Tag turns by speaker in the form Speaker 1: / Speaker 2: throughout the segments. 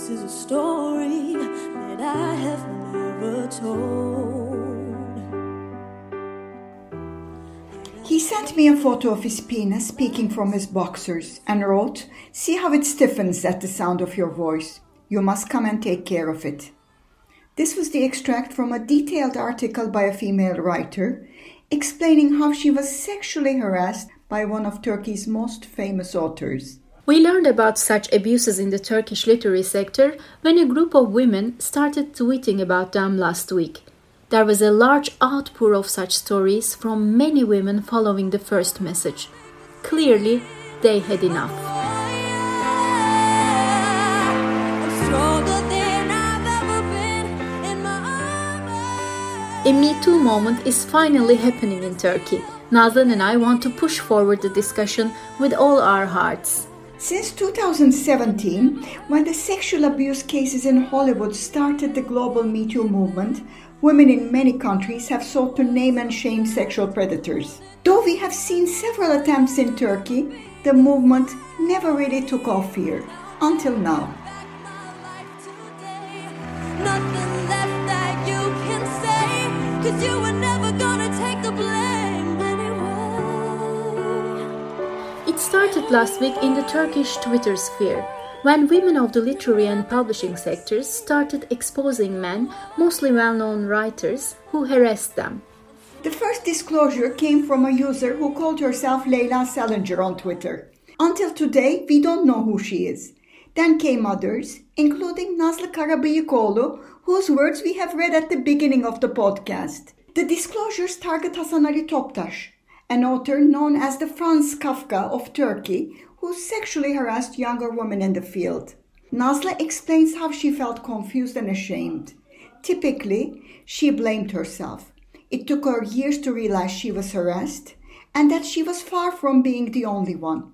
Speaker 1: This is a story that I have never told.
Speaker 2: He sent me a photo of his penis peeking from his boxers and wrote, See how it stiffens at the sound of your voice. You must come and take care of it. This was the extract from a detailed article by a female writer explaining how she was sexually harassed by one of Turkey's most famous authors.
Speaker 3: We learned about such abuses in the Turkish literary sector when a group of women started tweeting about them last week. There was a large outpour of such stories from many women following the first message. Clearly, they had enough. A Me Too moment is finally happening in Turkey. Nazlan and I want to push forward the discussion with all our hearts.
Speaker 2: Since 2017, when the sexual abuse cases in Hollywood started the global Me Too movement, women in many countries have sought to name and shame sexual predators. Though we have seen several attempts in Turkey, the movement never really took off here, until now.
Speaker 3: It started last week in the Turkish Twitter sphere when women of the literary and publishing sectors started exposing men, mostly well known writers, who harassed them.
Speaker 2: The first disclosure came from a user who called herself Leyla Salinger on Twitter. Until today, we don't know who she is. Then came others, including Nazlı Karabıyıkoğlu, whose words we have read at the beginning of the podcast. The disclosures target Hasan Ali Toptaş, an author known as the Franz Kafka of Turkey, who sexually harassed younger women in the field. Nazlı explains how she felt confused and ashamed. Typically, she blamed herself. It took her years to realize she was harassed and that she was far from being the only one.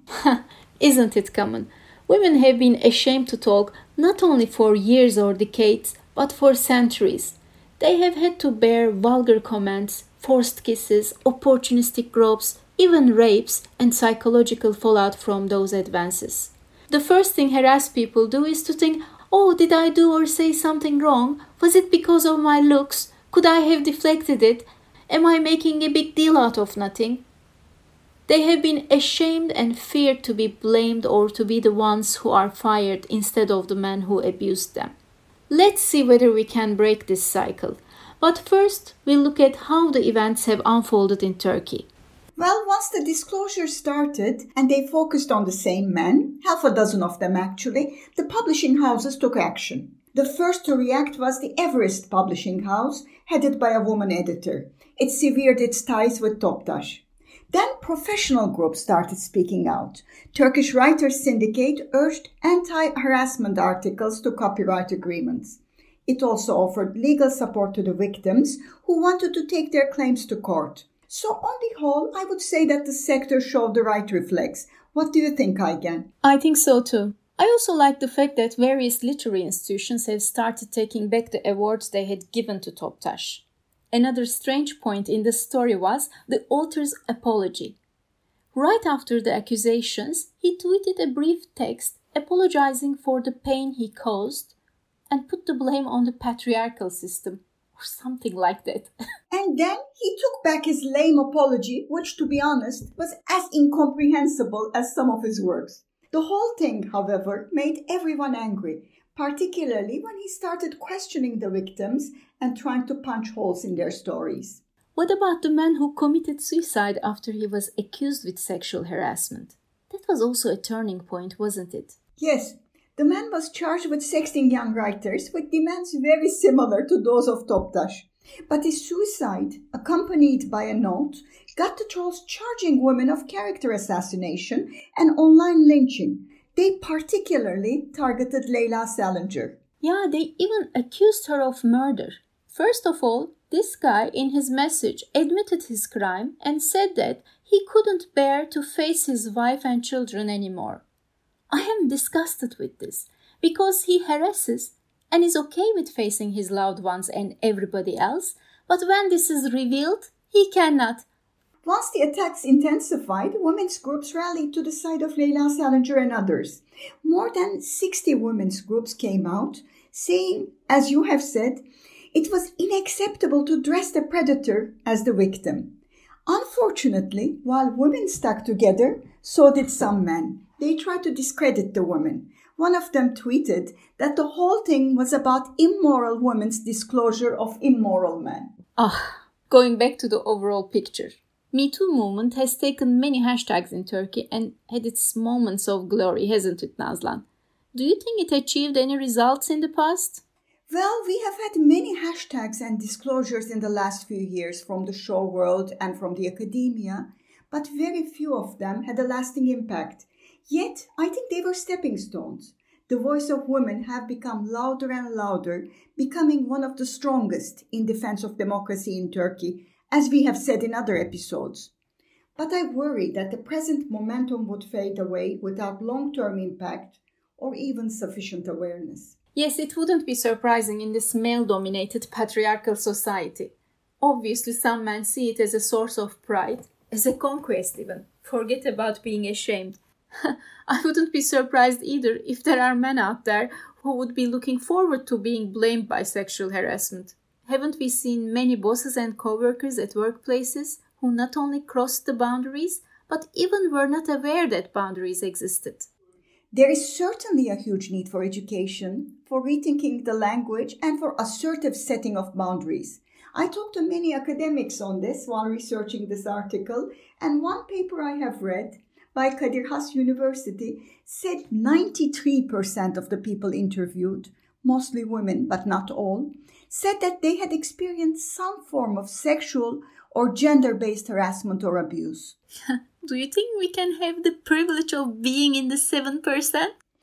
Speaker 3: Isn't it common? Women have been ashamed to talk not only for years or decades, but for centuries. They have had to bear vulgar comments, forced kisses, opportunistic gropes, even rapes, and psychological fallout from those advances. The first thing harassed people do is to think, oh, did I do or say something wrong? Was it because of my looks? Could I have deflected it? Am I making a big deal out of nothing? They have been ashamed and feared to be blamed or to be the ones who are fired instead of the men who abused them. Let's see whether we can break this cycle. But first, we'll look at how the events have unfolded in Turkey.
Speaker 2: Well, once the disclosure started and they focused on the same men, half a dozen of them actually, the publishing houses took action. The first to react was the Everest Publishing House, headed by a woman editor. It severed its ties with Toptaş. Then professional groups started speaking out. Turkish Writers Syndicate urged anti-harassment articles to copyright agreements. It also offered legal support to the victims who wanted to take their claims to court. So on the whole, I would say that the sector showed the right reflex. What do you think, Aygen?
Speaker 3: I think so too. I also like the fact that various literary institutions have started taking back the awards they had given to Toptaş. Another strange point in the story was the author's apology. Right after the accusations, he tweeted a brief text apologizing for the pain he caused and put the blame on the patriarchal system or something like that.
Speaker 2: and then he took back his lame apology, which, to be honest, was as incomprehensible as some of his works. The whole thing, however, made everyone angry, particularly when he started questioning the victims and trying to punch holes in their stories.
Speaker 3: What about the man who committed suicide after he was accused with sexual harassment? That was also a turning point, wasn't it?
Speaker 2: Yes, the man was charged with sexting young writers with demands very similar to those of Toptaş. But his suicide, accompanied by a note, got the trolls charging women of character assassination and online lynching. They particularly targeted Leyla Salinger.
Speaker 3: Yeah, they even accused her of murder. First of all, this guy in his message admitted his crime and said that he couldn't bear to face his wife and children anymore. I am disgusted with this because he harasses and is okay with facing his loved ones and everybody else, but when this is revealed, he cannot.
Speaker 2: Once the attacks intensified, women's groups rallied to the side of Leyla Salinger and others. More than 60 women's groups came out, saying, as you have said, it was unacceptable to dress the predator as the victim. Unfortunately, while women stuck together, so did some men. They tried to discredit the woman. One of them tweeted that the whole thing was about immoral women's disclosure of immoral men.
Speaker 3: Ah, going back to the overall picture. Me Too movement has taken many hashtags in Turkey and had its moments of glory, hasn't it, Nazlan? Do you think it achieved any results in the past?
Speaker 2: Well, we have had many hashtags and disclosures in the last few years from the show world and from the academia, but very few of them had a lasting impact. Yet, I think they were stepping stones. The voice of women have become louder and louder, becoming one of the strongest in defense of democracy in Turkey, as we have said in other episodes. But I worry that the present momentum would fade away without long term impact or even sufficient awareness.
Speaker 3: Yes, it wouldn't be surprising in this male dominated patriarchal society. Obviously, some men see it as a source of pride, as a conquest, even. Forget about being ashamed. I wouldn't be surprised either if there are men out there who would be looking forward to being blamed by sexual harassment. Haven't we seen many bosses and co workers at workplaces who not only crossed the boundaries, but even were not aware that boundaries existed?
Speaker 2: There is certainly a huge need for education, for rethinking the language, and for assertive setting of boundaries. I talked to many academics on this while researching this article, and one paper I have read by Kadir Has University said 93% of the people interviewed, mostly women but not all, said that they had experienced some form of sexual or gender based harassment or abuse.
Speaker 3: Do you think we can have the privilege of being in the 7%?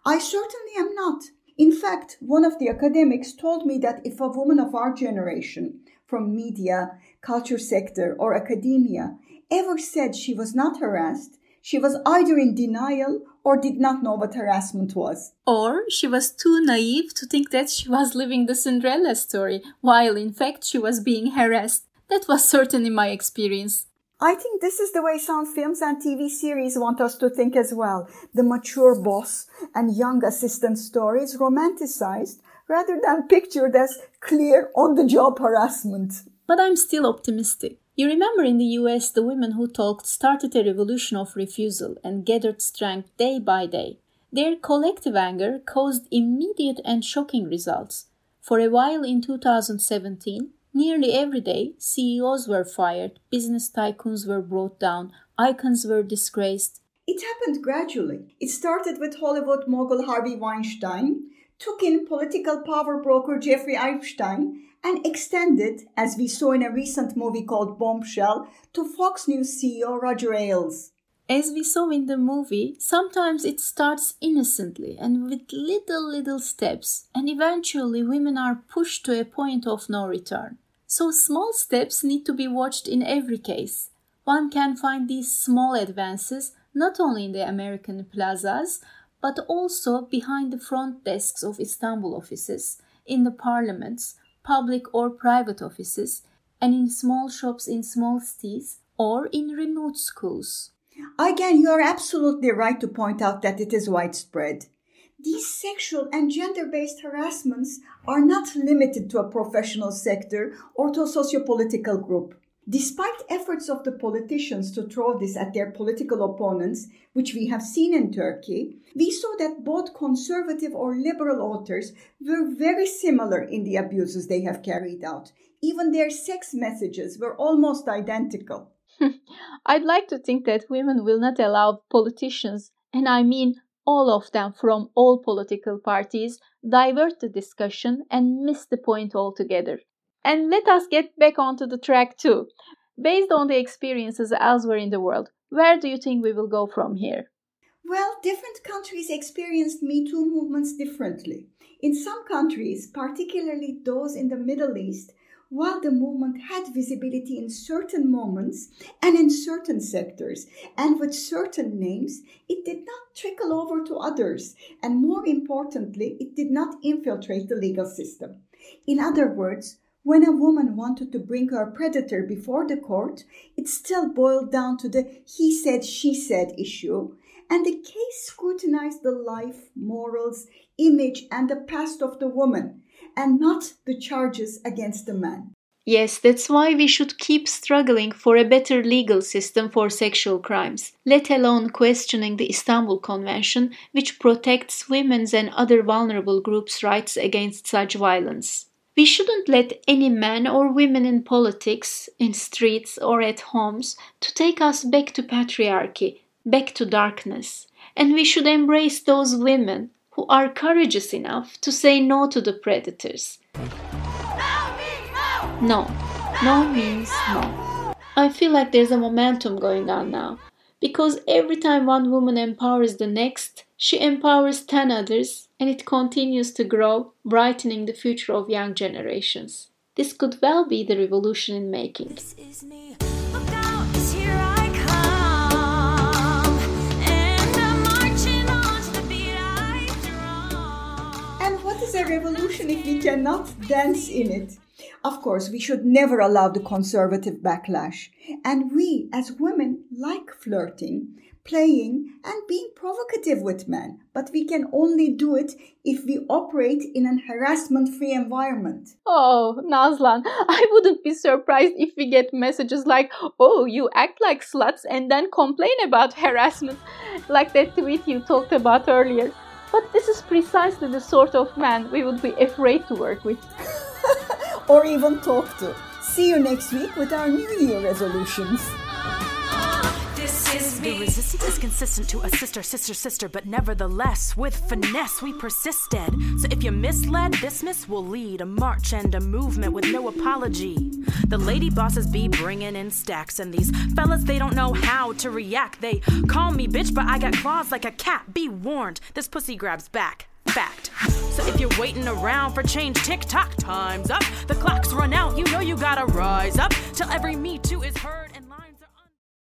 Speaker 2: I certainly am not. In fact, one of the academics told me that if a woman of our generation, from media, culture sector, or academia, ever said she was not harassed, she was either in denial or did not know what harassment was.
Speaker 3: Or she was too naive to think that she was living the Cinderella story, while in fact she was being harassed. That was certainly my experience.
Speaker 2: I think this is the way some films and TV series want us to think as well. The mature boss and young assistant stories romanticized rather than pictured as clear on the job harassment.
Speaker 3: But I'm still optimistic. You remember in the US, the women who talked started a revolution of refusal and gathered strength day by day. Their collective anger caused immediate and shocking results. For a while in 2017, Nearly every day, CEOs were fired, business tycoons were brought down, icons were disgraced.
Speaker 2: It happened gradually. It started with Hollywood mogul Harvey Weinstein, took in political power broker Jeffrey Epstein, and extended, as we saw in a recent movie called Bombshell, to Fox News CEO Roger Ailes.
Speaker 3: As we saw in the movie, sometimes it starts innocently and with little, little steps, and eventually women are pushed to a point of no return. So small steps need to be watched in every case. One can find these small advances not only in the American plazas, but also behind the front desks of Istanbul offices, in the parliaments, public or private offices, and in small shops in small cities or in remote schools.
Speaker 2: Again, you are absolutely right to point out that it is widespread. These sexual and gender based harassments are not limited to a professional sector or to a sociopolitical group. Despite efforts of the politicians to throw this at their political opponents, which we have seen in Turkey, we saw that both conservative or liberal authors were very similar in the abuses they have carried out. Even their sex messages were almost identical.
Speaker 3: I'd like to think that women will not allow politicians, and I mean all of them from all political parties, divert the discussion and miss the point altogether. And let us get back onto the track too. Based on the experiences elsewhere in the world, where do you think we will go from here?
Speaker 2: Well, different countries experienced Me Too movements differently. In some countries, particularly those in the Middle East, while the movement had visibility in certain moments and in certain sectors and with certain names, it did not trickle over to others. And more importantly, it did not infiltrate the legal system. In other words, When a woman wanted to bring her predator before the court, it still boiled down to the he said, she said issue, and the case scrutinized the life, morals, image, and the past of the woman, and not the charges against the man.
Speaker 3: Yes, that's why we should keep struggling for a better legal system for sexual crimes, let alone questioning the Istanbul Convention, which protects women's and other vulnerable groups' rights against such violence. We shouldn't let any man or women in politics, in streets, or at homes to take us back to patriarchy, back to darkness. And we should embrace those women who are courageous enough to say no to the predators. No. No means no. I feel like there's a momentum going on now. Because every time one woman empowers the next, she empowers 10 others and it continues to grow, brightening the future of young generations. This could well be the revolution in making.
Speaker 2: And what is a revolution if we cannot dance in it? Of course, we should never allow the conservative backlash. And we, as women, like flirting, playing, and being provocative with men. But we can only do it if we operate in an harassment free environment.
Speaker 3: Oh, Nazlan, I wouldn't be surprised if we get messages like, oh, you act like sluts and then complain about harassment, like that tweet you talked about earlier. But this is precisely the sort of man we would be afraid to work with.
Speaker 2: or even talk to. See you next week with our New Year resolutions.
Speaker 4: The resistance is consistent to a sister, sister, sister, but nevertheless, with finesse, we persisted. So if you're misled, this miss will lead a march and a movement with no apology. The lady bosses be bringing in stacks, and these fellas, they don't know how to react. They call me bitch, but I got claws like a cat. Be warned, this pussy grabs back fact. So if you're waiting around for change, tick tock, time's up. The clock's run out, you know you gotta rise up till every Me Too is heard.